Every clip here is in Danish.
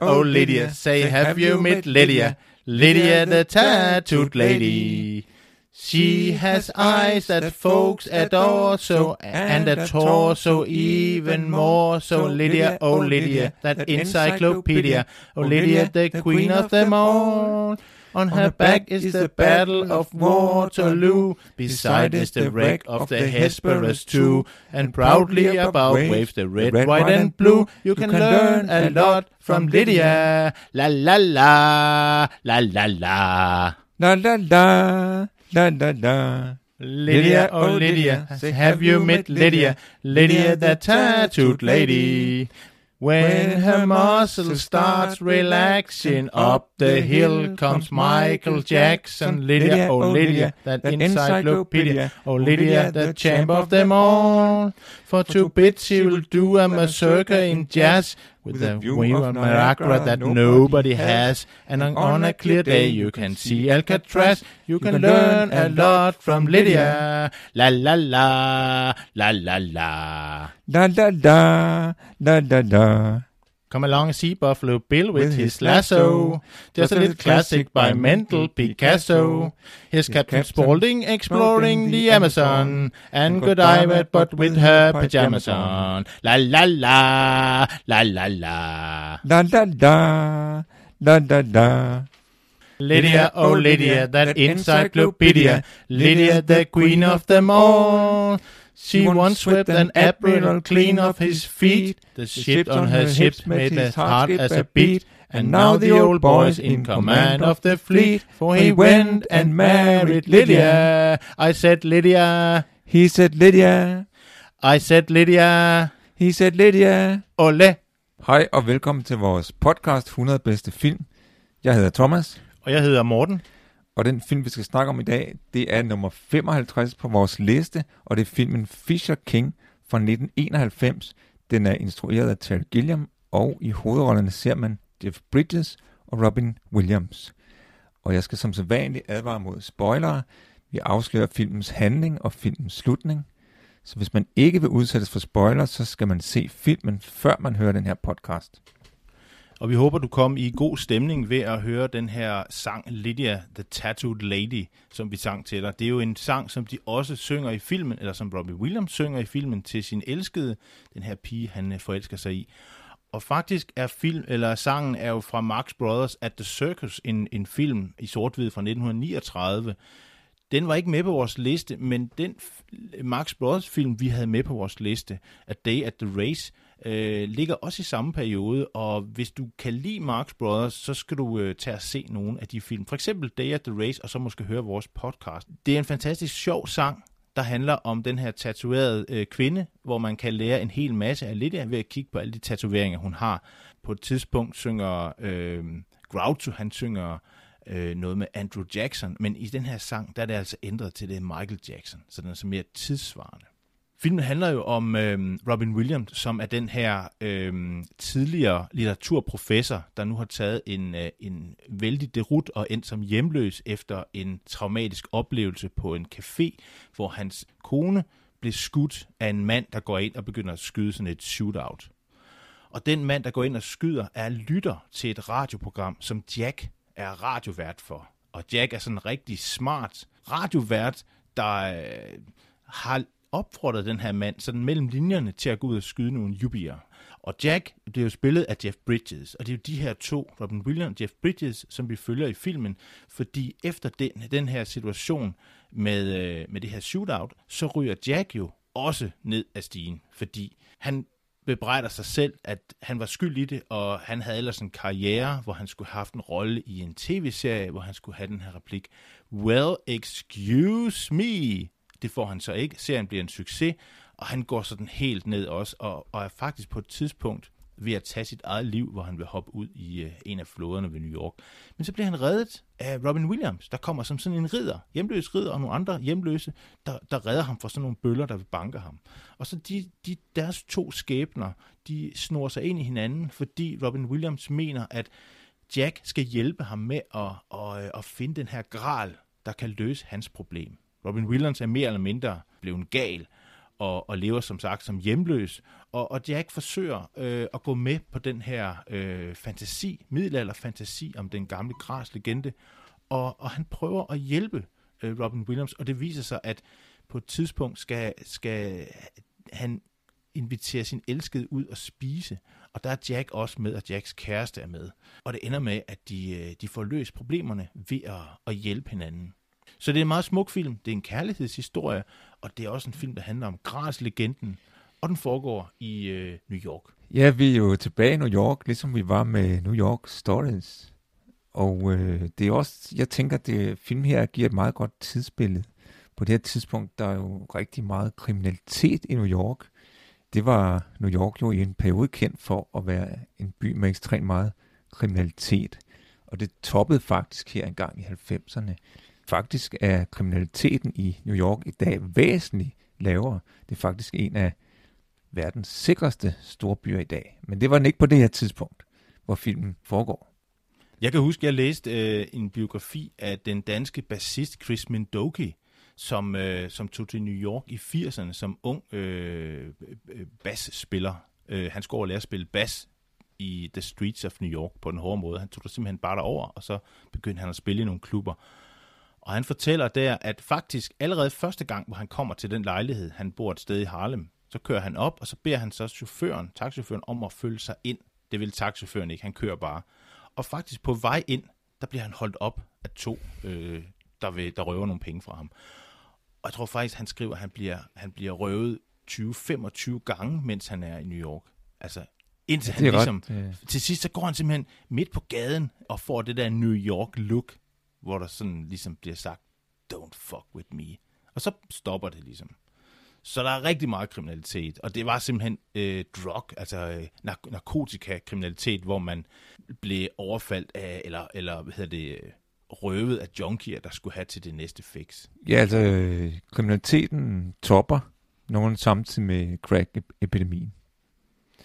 Lydia, oh Lydia, say have you met Lydia? Lydia the tattooed lady. She has eyes that folks adore so, and a torso even more so. Lydia, oh, oh Lydia, that encyclopedia. Oh, oh Lydia, the queen of them all. On her back is the battle of Waterloo. Beside is the wreck of the Hesperus too. And proudly above waves the red, white, and blue. You can learn a lot from Lydia. La la la, la la la. La la la, la la la. Lydia, oh, oh Lydia, have you met Lydia? Lydia, the tattooed lady. When her muscle starts relaxing up the hill comes Michael Jackson. Lydia, oh Lydia, that encyclopedia. Oh Lydia, the champ of them all. For two bits she will do a mazurka in jazz with a view of Niagara that nobody has. And on a clear day you can see Alcatraz. You can learn a lot from Lydia. La la la, la la la. La la la, la la la. Come along and see Buffalo Bill with, his lasso. Just a little classic by Mental Picasso. Here's Captain Spaulding exploring the Amazon. And Godiva, but with her pajamas on. La la la, la la la. La la la, la la la. Lydia, oh Lydia, oh, that encyclopedia. Lydia, the queen of them all. She once swept an admiral clean off his feet. The ship on her ships made as hard as a beat. And now the old boy's in command of the fleet. For he went and married Lydia. I said Lydia. He said Lydia. I said Lydia. He said Lydia. Ole. Hej og velkommen til vores podcast 100 bedste film. Jeg hedder Thomas, Og jeg hedder Morten og den film, vi skal snakke om i dag, det er nummer 55 på vores liste, og det er filmen Fisher King fra 1991. Den er instrueret af Terry Gilliam, og i hovedrollerne ser man Jeff Bridges og Robin Williams. Og jeg skal som sædvanligt advare mod spoilere. Vi afslører filmens handling og filmens slutning. Så hvis man ikke vil udsættes for spoilere, så skal man se filmen, før man hører den her podcast. Og vi håber, du kom i god stemning ved at høre den her sang Lydia, The Tattooed Lady, som vi sang til dig. Det er jo en sang, som de også synger i filmen, eller som Robbie Williams synger i filmen til sin elskede, den her pige, han øh, forelsker sig i. Og faktisk er film, eller sangen er jo fra Marx Brothers at the Circus, en, en film i sort-hvid fra 1939. Den var ikke med på vores liste, men den Marx Brothers film, vi havde med på vores liste, A Day at the Race, øh, ligger også i samme periode, og hvis du kan lide Marx Brothers, så skal du øh, tage og se nogle af de film. For eksempel Day at the Race, og så måske høre vores podcast. Det er en fantastisk sjov sang, der handler om den her tatoverede øh, kvinde, hvor man kan lære en hel masse af Lydia ved at kigge på alle de tatoveringer, hun har. På et tidspunkt synger øh, Groucho, han synger øh, noget med Andrew Jackson, men i den her sang, der er det altså ændret til det er Michael Jackson, så den er så mere tidsvarende. Filmen handler jo om øh, Robin Williams, som er den her øh, tidligere litteraturprofessor, der nu har taget en, øh, en vældig derut og endt som hjemløs efter en traumatisk oplevelse på en café, hvor hans kone blev skudt af en mand, der går ind og begynder at skyde sådan et shootout. Og den mand, der går ind og skyder, er lytter til et radioprogram, som Jack er radiovært for. Og Jack er sådan en rigtig smart radiovært, der øh, har opfordret den her mand sådan mellem linjerne til at gå ud og skyde nogle jubier. Og Jack bliver jo spillet af Jeff Bridges, og det er jo de her to, Robin Williams og Jeff Bridges, som vi følger i filmen, fordi efter den, den her situation med, øh, med det her shootout, så ryger Jack jo også ned af stigen, fordi han bebrejder sig selv, at han var skyld i det, og han havde ellers en karriere, hvor han skulle have haft en rolle i en tv-serie, hvor han skulle have den her replik, Well, excuse me. Det får han så ikke. Serien bliver en succes, og han går sådan helt ned også, og, og er faktisk på et tidspunkt ved at tage sit eget liv, hvor han vil hoppe ud i øh, en af floderne ved New York. Men så bliver han reddet af Robin Williams, der kommer som sådan en ridder, hjemløs ridder og nogle andre hjemløse, der, der redder ham fra sådan nogle bøller, der vil banke ham. Og så de, de, deres to skæbner, de snor sig ind i hinanden, fordi Robin Williams mener, at Jack skal hjælpe ham med at, at, øh, at finde den her gral, der kan løse hans problem. Robin Williams er mere eller mindre blevet gal, og, og lever som sagt som hjemløs. Og, og Jack forsøger øh, at gå med på den her øh, fantasi, middelalder-fantasi om den gamle Gras legende, og, og han prøver at hjælpe øh, Robin Williams, og det viser sig, at på et tidspunkt skal, skal han invitere sin elskede ud og spise, og der er Jack også med, og Jacks kæreste er med. Og det ender med, at de, øh, de får løst problemerne ved at, at hjælpe hinanden. Så det er en meget smuk film. Det er en kærlighedshistorie, og det er også en film, der handler om Gras-legenden, og den foregår i øh, New York. Ja, vi er jo tilbage i New York, ligesom vi var med New York Stories. Og øh, det er også, jeg tænker, at det film her giver et meget godt tidsbillede. På det her tidspunkt, der er jo rigtig meget kriminalitet i New York. Det var New York jo i en periode kendt for at være en by med ekstremt meget kriminalitet. Og det toppede faktisk her engang i 90'erne. Faktisk er kriminaliteten i New York i dag væsentligt lavere. Det er faktisk en af verdens sikreste storbyer i dag. Men det var den ikke på det her tidspunkt, hvor filmen foregår. Jeg kan huske, at jeg læste øh, en biografi af den danske bassist Chris Mendoki, som, øh, som tog til New York i 80'erne som ung øh, øh, øh bassspiller. Øh, han skulle over lære at spille bass i The Streets of New York på den hårde måde. Han tog der simpelthen bare derover, og så begyndte han at spille i nogle klubber. Og han fortæller der, at faktisk allerede første gang, hvor han kommer til den lejlighed, han bor et sted i Harlem, så kører han op, og så beder han så chaufføren, taxichaufføren, om at følge sig ind. Det vil taxichaufføren ikke, han kører bare. Og faktisk på vej ind, der bliver han holdt op af to, øh, der, vil, der røver nogle penge fra ham. Og jeg tror faktisk, han skriver, at han bliver, han bliver røvet 20-25 gange, mens han er i New York. Altså, indtil han ligesom... Ret, ja. Til sidst, så går han simpelthen midt på gaden og får det der New York-look, hvor der sådan ligesom bliver sagt, don't fuck with me. Og så stopper det ligesom. Så der er rigtig meget kriminalitet, og det var simpelthen øh, drug, altså øh, nark- narkotikakriminalitet, hvor man blev overfaldt af, eller, eller hvad hedder det, øh, røvet af junkier, der skulle have til det næste fix. Ja, altså kriminaliteten topper nogen samtidig med crack-epidemien.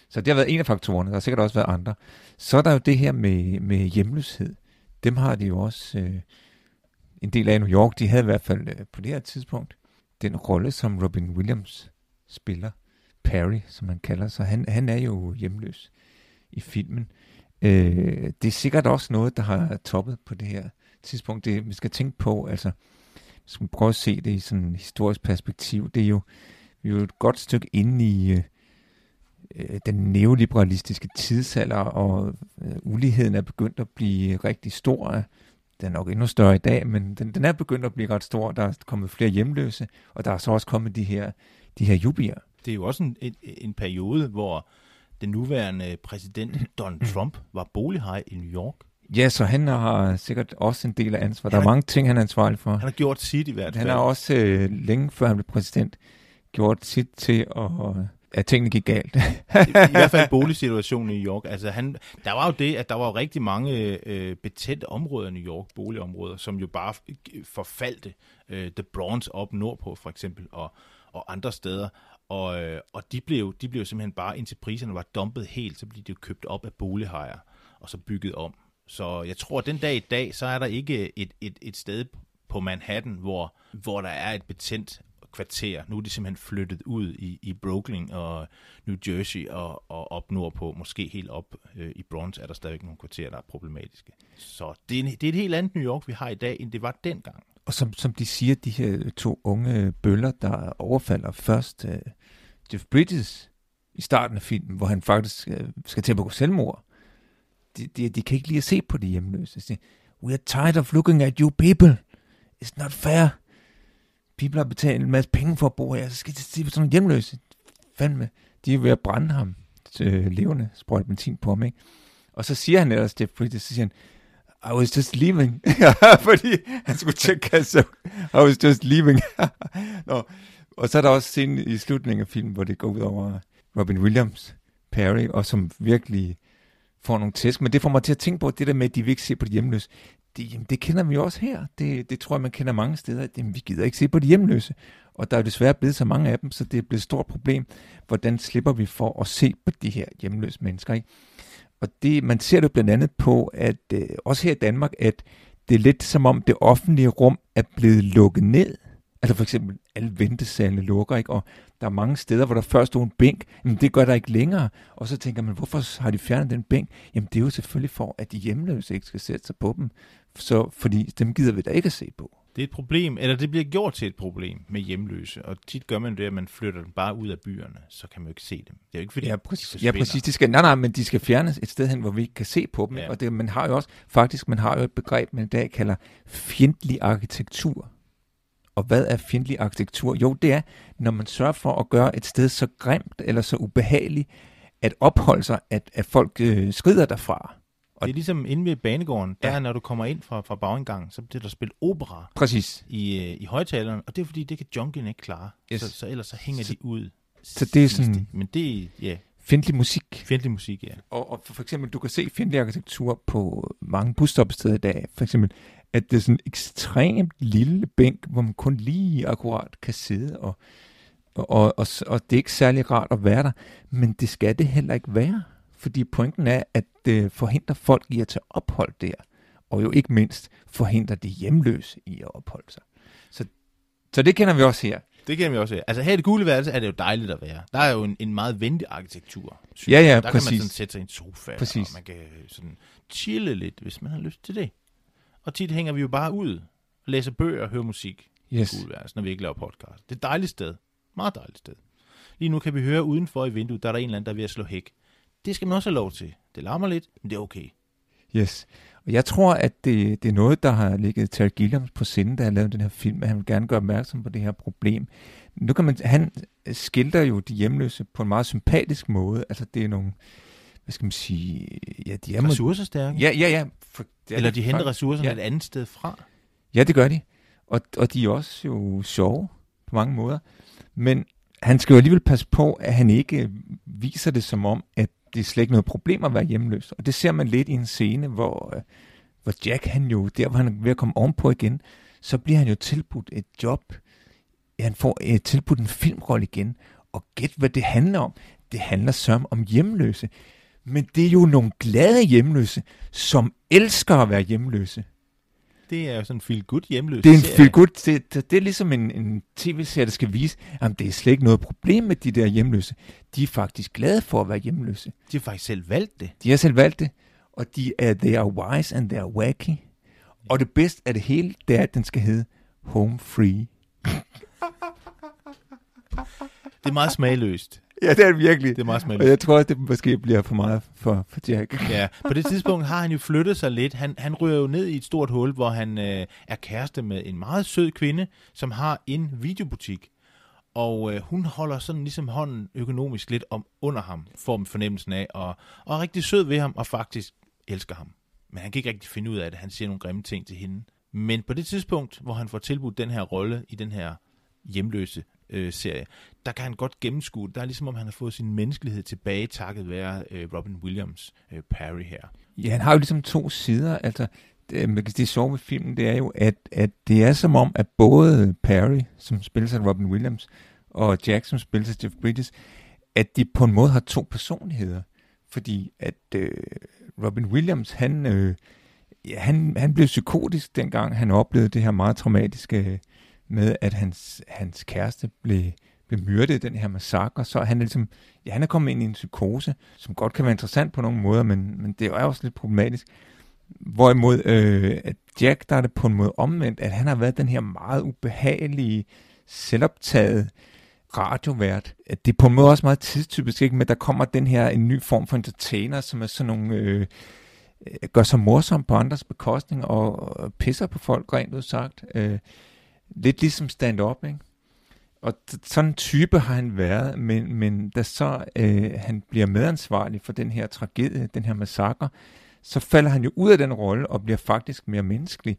Så det har været en af faktorerne, der har sikkert også været andre. Så er der jo det her med, med hjemløshed. Dem har de jo også øh, en del af i New York. De havde i hvert fald øh, på det her tidspunkt den rolle, som Robin Williams spiller. Perry, som man kalder sig. Han, han er jo hjemløs i filmen. Øh, det er sikkert også noget, der har toppet på det her tidspunkt. Det, vi skal tænke på, altså, hvis man prøve at se det i sådan et historisk perspektiv. Det er jo, vi er jo et godt stykke inde i øh, øh, den neoliberalistiske tidsalder, og øh, uligheden er begyndt at blive rigtig stor. Den er nok endnu større i dag, men den, den er begyndt at blive ret stor. Der er kommet flere hjemløse, og der er så også kommet de her, de her jubier. Det er jo også en, en, en periode, hvor den nuværende præsident Donald Trump var bolighej i New York. Ja, så han har sikkert også en del af ansvar. Der er mange ting, han er ansvarlig for. Han har gjort sit i hvert fald. Han har også øh, længe før han blev præsident gjort sit til at at tingene gik galt. I, I hvert fald boligsituationen i New York. Altså han, der var jo det, at der var rigtig mange øh, betændte områder i New York, boligområder, som jo bare forfaldte. Øh, The Bronx op nordpå for eksempel, og, og andre steder. Og, øh, og de, blev, de blev simpelthen bare, indtil priserne var dumpet helt, så blev de jo købt op af bolighajer, og så bygget om. Så jeg tror, at den dag i dag, så er der ikke et, et, et sted på Manhattan, hvor, hvor der er et betændt kvarter. Nu er de simpelthen flyttet ud i, i Brooklyn og New Jersey og, og op nordpå, måske helt op øh, i Bronx, er der stadig nogle kvarterer, der er problematiske. Så det er, det er et helt andet New York, vi har i dag, end det var dengang. Og som, som de siger, de her to unge bøller, der overfalder først øh, Jeff Bridges i starten af filmen, hvor han faktisk øh, skal til at begå selvmord. De, de, de kan ikke lide at se på de hjemløse. De siger, We are tired of looking at you people. It's not fair people har betalt en masse penge for at bo her, så skal de se på sådan nogle hjemløse. Fandme, de er ved at brænde ham. øh, levende sprøjt benzin på ham, ikke? Og så siger han ellers, Jeff Bridges, så siger han, I was just leaving. Fordi han skulle tjekke kasse. I was just leaving. Nå. Og så er der også scenen i slutningen af filmen, hvor det går ud over Robin Williams, Perry, og som virkelig får nogle tæsk. Men det får mig til at tænke på, det der med, at de vil ikke se på de hjemløse. Det, jamen, det kender vi også her. Det, det tror jeg, man kender mange steder. Jamen, vi gider ikke se på de hjemløse. Og der er desværre blevet så mange af dem, så det er blevet et stort problem. Hvordan slipper vi for at se på de her hjemløse mennesker? Ikke? Og det, man ser det blandt andet på, at øh, også her i Danmark, at det er lidt som om det offentlige rum er blevet lukket ned. Altså for eksempel alle ventesalene lukker, ikke? og der er mange steder, hvor der først stod en bænk, men det gør der ikke længere. Og så tænker man, hvorfor har de fjernet den bænk? Jamen det er jo selvfølgelig for, at de hjemløse ikke skal sætte sig på dem, så, fordi dem gider vi da ikke at se på. Det er et problem, eller det bliver gjort til et problem med hjemløse, og tit gør man det, at man flytter dem bare ud af byerne, så kan man jo ikke se dem. Det er jo ikke fordi, ja, præcis. De ja, præcis. De skal, nej, nej, men de skal fjernes et sted hen, hvor vi ikke kan se på dem. Ja. Og det, man har jo også, faktisk, man har jo et begreb, man i dag kalder fjendtlig arkitektur. Og hvad er fjendtlig arkitektur? Jo, det er, når man sørger for at gøre et sted så grimt eller så ubehageligt at opholde sig, at, at folk øh, skrider derfra. Og det er ligesom inde ved banegården, der ja. når du kommer ind fra, fra bagindgangen, så bliver der spillet opera Præcis. i, øh, i højtaleren, og det er fordi, det kan junkien ikke klare. Yes. Så, så ellers så hænger så, de ud. Så det er sådan... Men det ja. Fjendtlig musik. Fjendtlig musik, ja. Og, og for, for eksempel, du kan se fjendtlig arkitektur på mange busstoppesteder i dag. For eksempel, at det er sådan en ekstremt lille bænk, hvor man kun lige akkurat kan sidde, og, og, og, og, og det er ikke særlig rart at være der, men det skal det heller ikke være. Fordi pointen er, at det forhindrer folk i at tage ophold der, og jo ikke mindst forhindrer de hjemløse i at opholde sig. Så, så det kender vi også her. Det kender vi også her. Altså her i det gule værelse er det jo dejligt at være. Der er jo en, en meget venlig arkitektur. Ja, ja, der præcis. kan man sådan sætte sig i en sofa, præcis. og man kan sådan chille lidt, hvis man har lyst til det. Og tit hænger vi jo bare ud, læser bøger og hører musik yes. i gule værelse, når vi ikke laver podcast. Det er et dejligt sted. Meget dejligt sted. Lige nu kan vi høre udenfor i vinduet, der er der en eller anden, der er ved at slå hæk. Det skal man også have lov til. Det larmer lidt, men det er okay. Yes. Og jeg tror, at det, det er noget, der har ligget Terry Gilliam på sinde, da han lavede den her film, at han vil gerne gøre opmærksom på det her problem. Nu kan man, han skildrer jo de hjemløse på en meget sympatisk måde. Altså, det er nogle, hvad skal man sige, ja, de er ressourcestærke. Ja, ja, ja. Ja Eller de henter ressourcerne ja. et andet sted fra. Ja, det gør de. Og, og de er også jo sjove på mange måder. Men han skal jo alligevel passe på, at han ikke viser det som om, at det er slet ikke noget problem at være hjemløs. Og det ser man lidt i en scene, hvor, øh, hvor Jack, han jo, der hvor han er ved at komme ovenpå igen, så bliver han jo tilbudt et job. Han får øh, tilbudt en filmrolle igen. Og gæt, hvad det handler om. Det handler som om hjemløse. Men det er jo nogle glade hjemløse, som elsker at være hjemløse. Det er jo sådan en feel good hjemløs Det er en feel good, det, det, det er ligesom en, en tv-serie, der skal vise, at det er slet ikke noget problem med de der hjemløse. De er faktisk glade for at være hjemløse. De har faktisk selv valgt det. De har selv valgt det, og de er, they are wise and they are wacky. Og det bedste af det hele, det er, at den skal hedde Home Free. det er meget smagløst. Ja, det er det virkelig. Det er meget smageligt. Og jeg tror, at det måske bliver for meget for, for Jack. Ja, på det tidspunkt har han jo flyttet sig lidt. Han, han ryger jo ned i et stort hul, hvor han øh, er kæreste med en meget sød kvinde, som har en videobutik. Og øh, hun holder sådan ligesom hånden økonomisk lidt om under ham, får fornemmelsen af, og, og er rigtig sød ved ham, og faktisk elsker ham. Men han kan ikke rigtig finde ud af det. Han siger nogle grimme ting til hende. Men på det tidspunkt, hvor han får tilbudt den her rolle i den her hjemløse øh, serie, der kan han godt gennemskue Der er ligesom om, han har fået sin menneskelighed tilbage, takket være øh, Robin Williams øh, Perry her. Ja, han har jo ligesom to sider. Altså, det, øh, det sjove ved filmen, det er jo, at, at det er som om, at både Perry, som spiller sig Robin Williams, og Jack, som spiller sig Jeff Bridges, at de på en måde har to personligheder. Fordi at øh, Robin Williams, han, øh, ja, han, han blev psykotisk dengang, han oplevede det her meget traumatiske med, at hans, hans kæreste blev, blev myrdet i den her massakre, så han er ligesom, ja, han er kommet ind i en psykose, som godt kan være interessant på nogle måder, men, men det er også lidt problematisk. Hvorimod øh, at Jack, der er det på en måde omvendt, at han har været den her meget ubehagelige, selvoptaget radiovært. At det er på en måde også meget tidstypisk, ikke? men der kommer den her en ny form for entertainer, som er sådan nogle... Øh, gør sig morsom på andres bekostning og, og pisser på folk, rent ud sagt. Øh, lidt ligesom stand-up, ikke? Og sådan en type har han været, men, men da så øh, han bliver medansvarlig for den her tragedie, den her massakre, så falder han jo ud af den rolle og bliver faktisk mere menneskelig.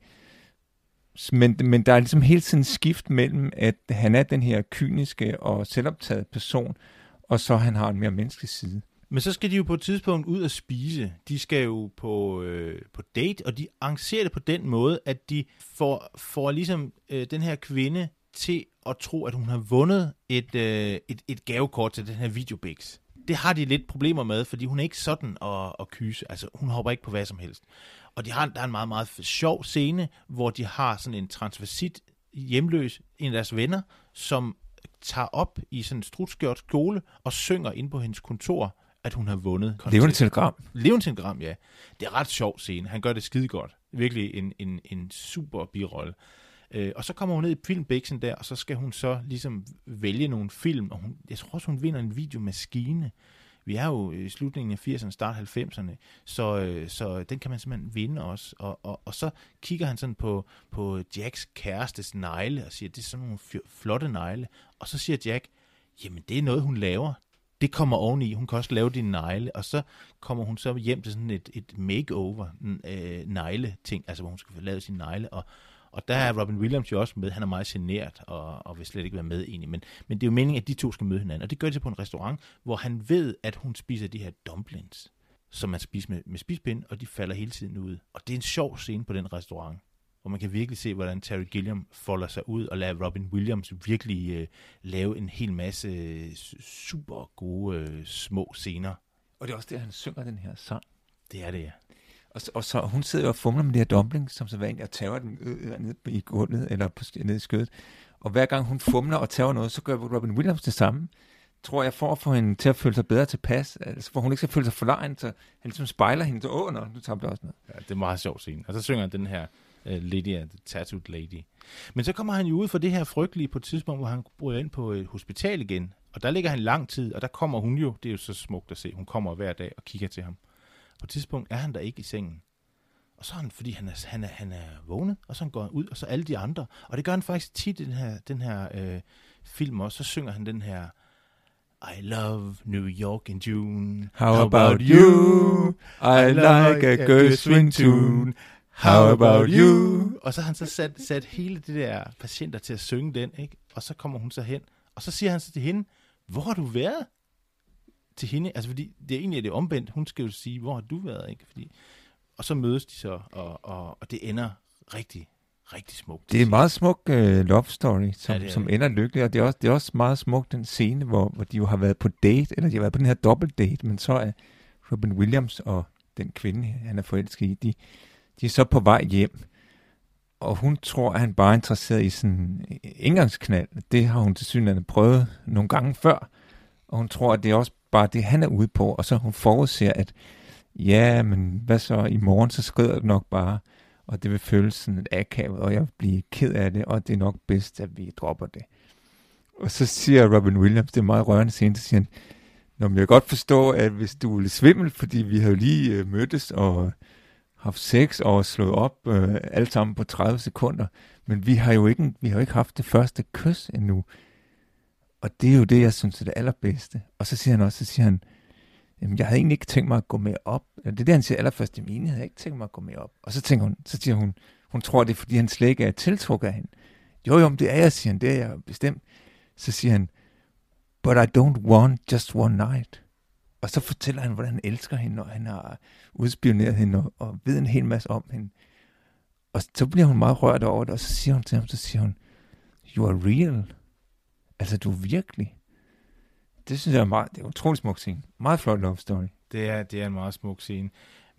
Men, men der er ligesom hele tiden skift mellem, at han er den her kyniske og selvoptaget person, og så han har en mere menneskelig side. Men så skal de jo på et tidspunkt ud og spise. De skal jo på, øh, på date, og de arrangerer det på den måde, at de får, får ligesom øh, den her kvinde til at tro, at hun har vundet et, øh, et, et gavekort til den her videobix. Det har de lidt problemer med, fordi hun er ikke sådan at, at kyse. Altså, hun hopper ikke på hvad som helst. Og de har, der er en meget, meget sjov scene, hvor de har sådan en transvestit hjemløs, en af deres venner, som tager op i sådan en strutskjort skole og synger ind på hendes kontor, at hun har vundet. Levende telegram. Levende telegram, ja. Det er ret sjov scene. Han gør det skide godt. Virkelig en, en, en super birolle. Øh, og så kommer hun ned i filmbæksen der, og så skal hun så ligesom vælge nogle film, og hun, jeg tror også, hun vinder en videomaskine. Vi er jo i slutningen af 80'erne, start 90'erne, så, øh, så den kan man simpelthen vinde også. Og, og, og så kigger han sådan på, på Jacks kærestes negle, og siger, det er sådan nogle flotte negle. Og så siger Jack, jamen det er noget, hun laver det kommer oveni. Hun kan også lave din negle, og så kommer hun så hjem til sådan et, et makeover øh, negle ting, altså hvor hun skal få lavet sin negle, og, og der er Robin Williams jo også med. Han er meget generet og, og vil slet ikke være med egentlig. Men, men det er jo meningen, at de to skal møde hinanden. Og det gør de så på en restaurant, hvor han ved, at hun spiser de her dumplings, som man spiser med, med spispind, og de falder hele tiden ud. Og det er en sjov scene på den restaurant hvor man kan virkelig se, hvordan Terry Gilliam folder sig ud og lader Robin Williams virkelig øh, lave en hel masse øh, super gode øh, små scener. Og det er også det, han synger den her sang. Det er det, ja. Og, og så hun sidder og fumler med de her dumplings, som så vanligt, og tager den øh, ned i gulvet, eller på, ned i skødet. Og hver gang hun fumler og tager noget, så gør Robin Williams det samme. Tror jeg, for at få hende til at føle sig bedre tilpas, altså for hun ikke skal føle sig forlegen, så han ligesom spejler hende, så åh, nå, nu tager det også noget. Ja, det er meget sjovt scene. Og så synger han den her uh, Lydia, the Tattooed Lady. Men så kommer han jo ud for det her frygtelige på et tidspunkt, hvor han bryder ind på et hospital igen. Og der ligger han lang tid, og der kommer hun jo, det er jo så smukt at se, hun kommer hver dag og kigger til ham. På et tidspunkt er han der ikke i sengen. Og så er han, fordi han er, han er, han er vågnet, og så han går han ud, og så alle de andre. Og det gør han faktisk tit i den her, den her øh, film også. Så synger han den her, I love New York in June. How, How about you? I like a good swing tune. How about you? Og så har han så sat, sat hele det der patienter til at synge den, ikke? Og så kommer hun så hen, og så siger han så til hende, hvor har du været? Til hende, altså fordi det er egentlig det omvendt. Hun skal jo sige, hvor har du været, ikke? Fordi, og så mødes de så, og, og, og det ender rigtig, rigtig smukt. Det er en meget smuk uh, love story, som, ja, som ender lykkeligt, og det er, også, det er også meget smukt den scene, hvor, hvor de jo har været på date, eller de har været på den her dobbelt date, men så er Robin Williams og den kvinde, han er forelsket i, de, de er så på vej hjem, og hun tror, at han bare er interesseret i sådan en indgangsknald. Det har hun til synligheden prøvet nogle gange før, og hun tror, at det er også bare det, han er ude på, og så hun forudser, at ja, men hvad så, i morgen så skrider det nok bare, og det vil føles sådan et akavet, og jeg vil blive ked af det, og det er nok bedst, at vi dropper det. Og så siger Robin Williams, det er meget rørende scene, så siger han, Nå, men jeg kan godt forstå, at hvis du er lidt svimmel, fordi vi har jo lige øh, mødtes, og haft sex og slået op øh, alt sammen på 30 sekunder, men vi har jo ikke, vi har jo ikke haft det første kys endnu. Og det er jo det, jeg synes er det allerbedste. Og så siger han også, så siger han, jamen, jeg havde egentlig ikke tænkt mig at gå med op. Det er det, han siger allerførst i mine, jeg havde ikke tænkt mig at gå med op. Og så tænker hun, så siger hun, hun tror, det er, fordi han slet ikke er tiltrukket af hende. Jo, jo, det er jeg, siger han, det er jeg bestemt. Så siger han, but I don't want just one night. Og så fortæller han, hvordan han elsker hende, og han har udspioneret hende, og, og ved en hel masse om hende. Og så bliver hun meget rørt over det, og så siger hun til ham, så siger hun, you are real. Altså, du er virkelig. Det synes jeg er meget, det er en utrolig smuk scene. Meget flot love story. Det er, det er en meget smuk scene.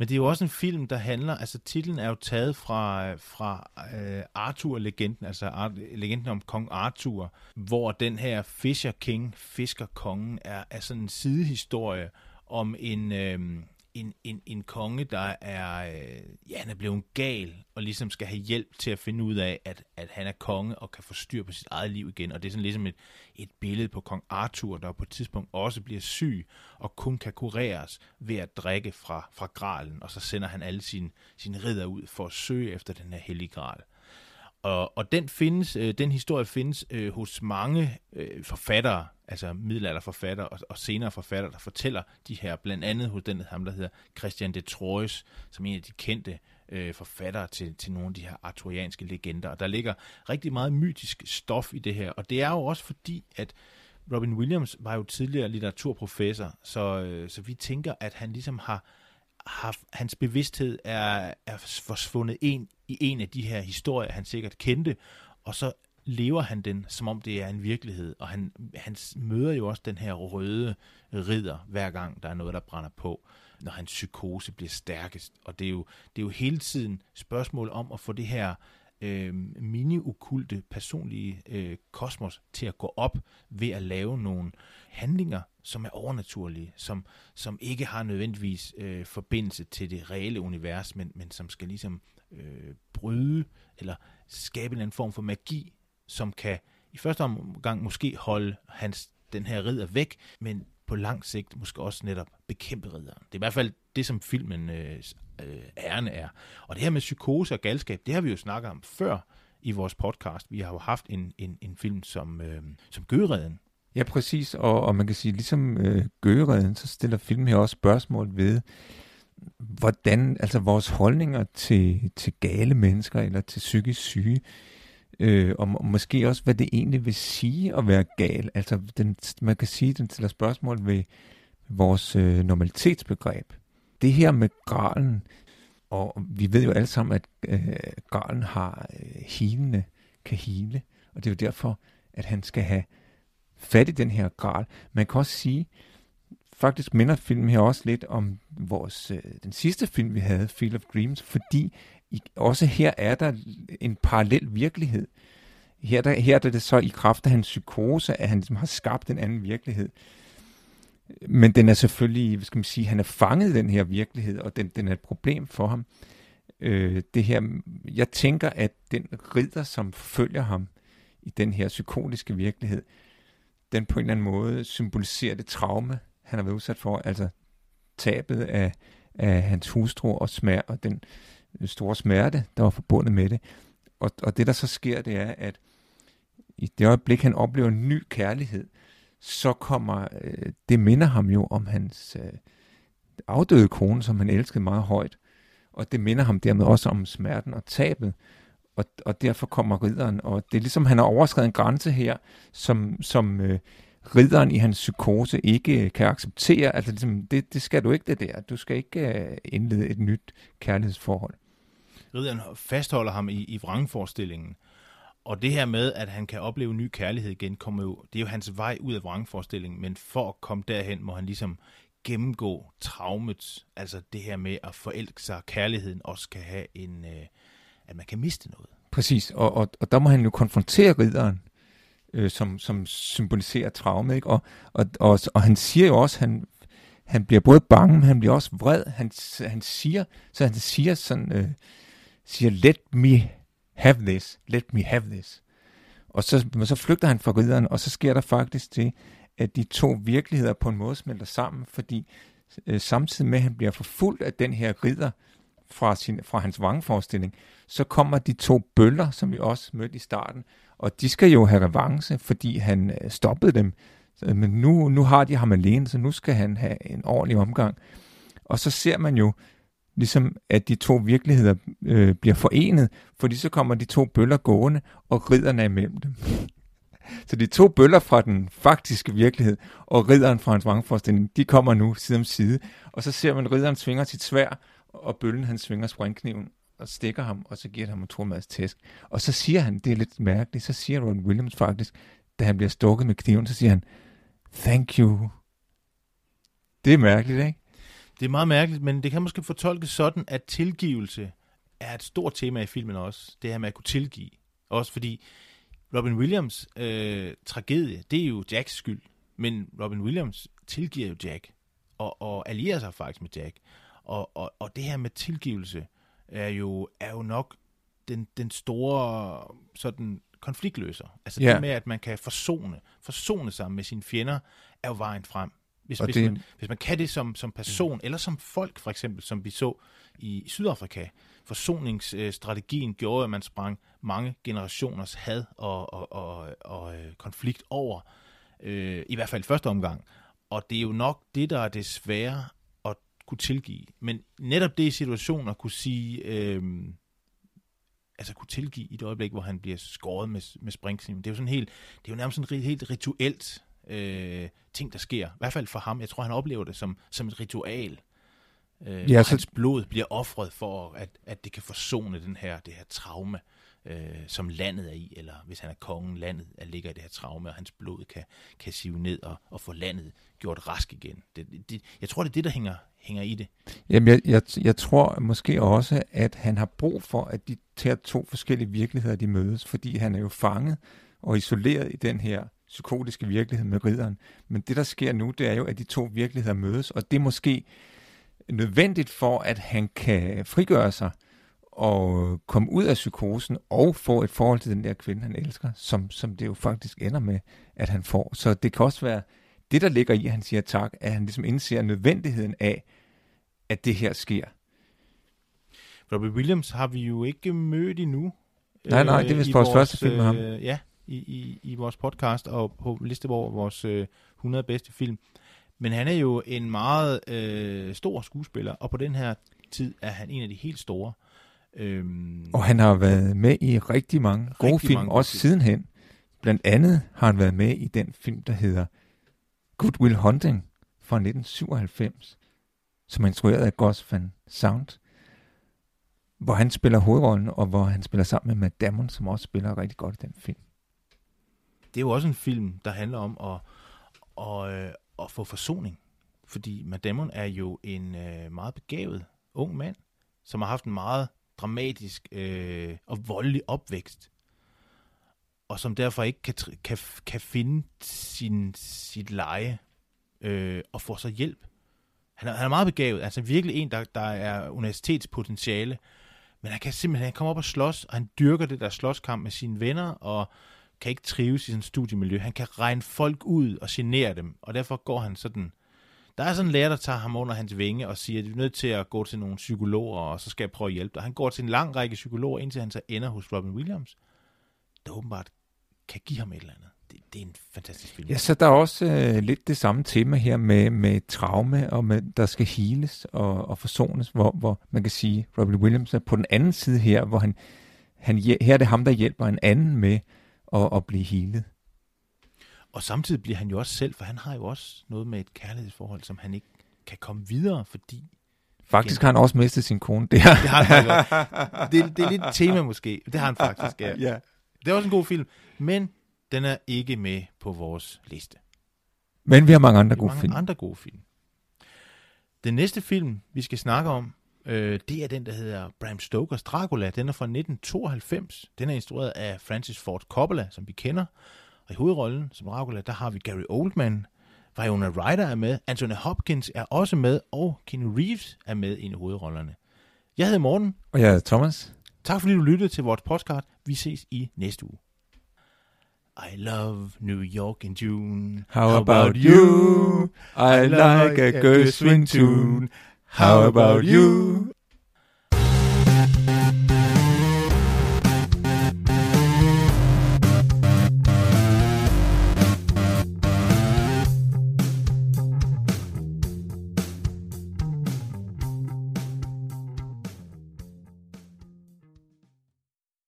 Men det er jo også en film, der handler, altså titlen er jo taget fra, fra uh, Arthur-legenden, altså Ar- legenden om kong Arthur, hvor den her Fisher King, fiskerkongen, er, er sådan en sidehistorie om en, øh, en, en, en konge, der er, øh, ja, han er blevet gal, og ligesom skal have hjælp til at finde ud af, at, at han er konge og kan få styr på sit eget liv igen. Og det er sådan ligesom et, et billede på kong Arthur, der på et tidspunkt også bliver syg, og kun kan kureres ved at drikke fra, fra gralen, og så sender han alle sine, sine ridder ud for at søge efter den her hellige gral. Og, og den findes, øh, den historie findes øh, hos mange øh, forfattere, altså middelalderforfattere og, og senere forfattere, der fortæller de her, blandt andet hos den ham, der hedder Christian de Troyes, som en af de kendte øh, forfattere til, til nogle af de her arturianske legender. Og der ligger rigtig meget mytisk stof i det her, og det er jo også fordi, at Robin Williams var jo tidligere litteraturprofessor, så, øh, så vi tænker, at han ligesom har, har hans bevidsthed er, er forsvundet ind i en af de her historier, han sikkert kendte, og så lever han den, som om det er en virkelighed, og han, han møder jo også den her røde ridder, hver gang der er noget, der brænder på, når hans psykose bliver stærkest. Og det er jo, det er jo hele tiden spørgsmål om at få det her øh, mini-okulte personlige øh, kosmos til at gå op ved at lave nogle handlinger, som er overnaturlige, som, som ikke har nødvendigvis øh, forbindelse til det reelle univers, men, men som skal ligesom øh, bryde eller skabe en anden form for magi, som kan i første omgang måske holde hans den her ridder væk, men på lang sigt måske også netop bekæmpe ridderen. Det er i hvert fald det, som filmen øh, øh ærne er. Og det her med psykose og galskab, det har vi jo snakket om før i vores podcast. Vi har jo haft en, en, en film som, øh, som Gøreden. Ja, præcis. Og, og man kan sige, ligesom øh, Gøreden, så stiller filmen her også spørgsmål ved, hvordan altså vores holdninger til, til gale mennesker eller til psykisk syge, øh, og, og måske også, hvad det egentlig vil sige at være gal. Altså, den, man kan sige, den stiller spørgsmål ved vores øh, normalitetsbegreb. Det her med gralen, og vi ved jo alle sammen, at øh, gralen har øh, hilende, kan hele, og det er jo derfor, at han skal have fat i den her gral. Man kan også sige, faktisk minder filmen her også lidt om vores, øh, den sidste film, vi havde, Field of Dreams, fordi i, også her er der en parallel virkelighed. Her, der, her er det så i kraft af hans psykose, at han ligesom har skabt en anden virkelighed. Men den er selvfølgelig, hvad skal man sige, han er fanget i den her virkelighed, og den, den er et problem for ham. Øh, det her, jeg tænker, at den ridder, som følger ham i den her psykotiske virkelighed, den på en eller anden måde symboliserer det traume, han har været udsat for, altså tabet af, af hans hustru og smerte, og den store smerte, der var forbundet med det. Og, og det, der så sker, det er, at i det øjeblik, han oplever en ny kærlighed, så kommer, øh, det minder ham jo om hans øh, afdøde kone, som han elskede meget højt. Og det minder ham dermed også om smerten og tabet. Og, og derfor kommer ridderen, og det er ligesom, han har overskrevet en grænse her, som, som øh, ridderen i hans psykose ikke øh, kan acceptere. Altså ligesom, det, det skal du ikke det der. Du skal ikke øh, indlede et nyt kærlighedsforhold. Ridderen fastholder ham i, i vrangforestillingen. Og det her med, at han kan opleve ny kærlighed igen, kommer jo, det er jo hans vej ud af vrangforestillingen, men for at komme derhen, må han ligesom gennemgå traumet, altså det her med at forelske sig, kærligheden også kan have en, øh, at man kan miste noget. Præcis, og, og, og der må han jo konfrontere ridderen, øh, som, som symboliserer traume, ikke? Og, og, og, og han siger jo også, han, han bliver både bange, men han bliver også vred. Han, han siger, så han siger sådan, øh, siger, let me have this, let me have this. Og så, så flygter han fra ridderen, og så sker der faktisk det, at de to virkeligheder på en måde smelter sammen, fordi øh, samtidig med, at han bliver forfulgt af den her ridder fra, sin, fra hans vangforestilling, så kommer de to bøller, som vi også mødte i starten, og de skal jo have revanche, fordi han øh, stoppede dem. Øh, men nu, nu har de ham alene, så nu skal han have en ordentlig omgang. Og så ser man jo, ligesom at de to virkeligheder øh, bliver forenet, fordi så kommer de to bøller gående, og ridderne er imellem dem. så de to bøller fra den faktiske virkelighed, og ridderen fra hans vrangforestilling, de kommer nu side om side, og så ser man ridderen svinger sit svær, og bøllen han svinger springkniven, og stikker ham, og så giver han ham en tromads tæsk. Og så siger han, det er lidt mærkeligt, så siger Ron Williams faktisk, da han bliver stukket med kniven, så siger han, thank you. Det er mærkeligt, ikke? Det er meget mærkeligt, men det kan måske fortolkes sådan, at tilgivelse er et stort tema i filmen også. Det her med at kunne tilgive. Også fordi Robin Williams øh, tragedie, det er jo Jacks skyld. Men Robin Williams tilgiver jo Jack. Og, og allierer sig faktisk med Jack. Og, og, og det her med tilgivelse er jo, er jo nok den, den store sådan konfliktløser. Altså yeah. det med, at man kan forsone, forsone sig med sine fjender, er jo vejen frem Hvis, Og hvis, det- man, hvis man kan det som, som person, eller som folk for eksempel, som vi så i Sydafrika, forsoningsstrategien gjorde, at man sprang mange generationers had og, og, og, og øh, konflikt over, øh, i hvert fald i første omgang. Og det er jo nok det, der er det svære at kunne tilgive. Men netop det i situationer kunne sige, øh, altså kunne tilgive i et øjeblik, hvor han bliver skåret med, med springkniven. Det er jo sådan helt, det er jo nærmest sådan helt rituelt øh, ting, der sker. I hvert fald for ham. Jeg tror, han oplever det som, som et ritual. Øh, Ja, så- hans blod bliver offret for, at, at det kan forsone den her, det her traume, øh, som landet er i, eller hvis han er kongen, landet er, ligger i det her traume, og hans blod kan, kan sive ned og, og få landet gjort rask igen. Det, det, jeg tror, det er det, der hænger, hænger i det. Jamen, jeg, jeg, jeg tror måske også, at han har brug for, at de her to forskellige virkeligheder, de mødes, fordi han er jo fanget og isoleret i den her psykotiske virkelighed med ridderen. Men det, der sker nu, det er jo, at de to virkeligheder mødes, og det er måske nødvendigt for, at han kan frigøre sig og komme ud af psykosen og få et forhold til den der kvinde, han elsker, som, som det jo faktisk ender med, at han får. Så det kan også være det, der ligger i, at han siger tak, at han ligesom indser nødvendigheden af, at det her sker. Robbie Williams har vi jo ikke mødt endnu. Nej, nej, det er vist i vores første film med ham. Øh, ja, i, i, i vores podcast og på liste over vores øh, 100 bedste film. Men han er jo en meget øh, stor skuespiller, og på den her tid er han en af de helt store. Øhm, Og han har været med i rigtig mange gode Rigtig film, mange gode også film. sidenhen. Blandt andet har han været med i den film, der hedder Good Will Hunting fra 1997, som er instrueret af Gus Van Sant, hvor han spiller hovedrollen, og hvor han spiller sammen med Matt Damon, som også spiller rigtig godt i den film det er jo også en film, der handler om at, at, øh, at få forsoning. Fordi Madamon er jo en øh, meget begavet ung mand, som har haft en meget dramatisk øh, og voldelig opvækst. Og som derfor ikke kan, kan, kan finde sin, sit leje øh, og få sig hjælp. Han er, han er meget begavet. Altså virkelig en, der, der er universitetspotentiale. Men han kan simpelthen han kommer op og slås, og han dyrker det der slåskamp med sine venner, og kan ikke trives i sådan et studiemiljø. Han kan regne folk ud og genere dem, og derfor går han sådan... Der er sådan en lærer, der tager ham under hans vinge og siger, at du er nødt til at gå til nogle psykologer, og så skal jeg prøve at hjælpe dig. Han går til en lang række psykologer, indtil han så ender hos Robin Williams, der åbenbart kan give ham et eller andet. Det, det er en fantastisk film. Ja, så der er også øh, lidt det samme tema her med, med traume, og med, der skal heles og, og forsones, hvor, hvor man kan sige, Robin Williams er på den anden side her, hvor han, han, her er det ham, der hjælper en anden med at, at blive healet. Og samtidig bliver han jo også selv, for han har jo også noget med et kærlighedsforhold, som han ikke kan komme videre, fordi Faktisk har han også mistet sin kone der. det har han det, det er lidt tema måske. Det har han faktisk, ja. ja. Det er også en god film, men den er ikke med på vores liste. Men vi har mange andre gode mange film. andre gode film. Den næste film, vi skal snakke om, øh, det er den, der hedder Bram Stokers Dracula. Den er fra 1992. Den er instrueret af Francis Ford Coppola, som vi kender. Og i hovedrollen som Dracula, der har vi Gary Oldman. Winona Ryder er med. Anthony Hopkins er også med. Og Keanu Reeves er med i en af hovedrollerne. Jeg hedder Morten. Og jeg er Thomas. Tak fordi du lyttede til vores podcast. Vi ses i næste uge. I love New York in June. How about you? I like a good swing tune. How about you?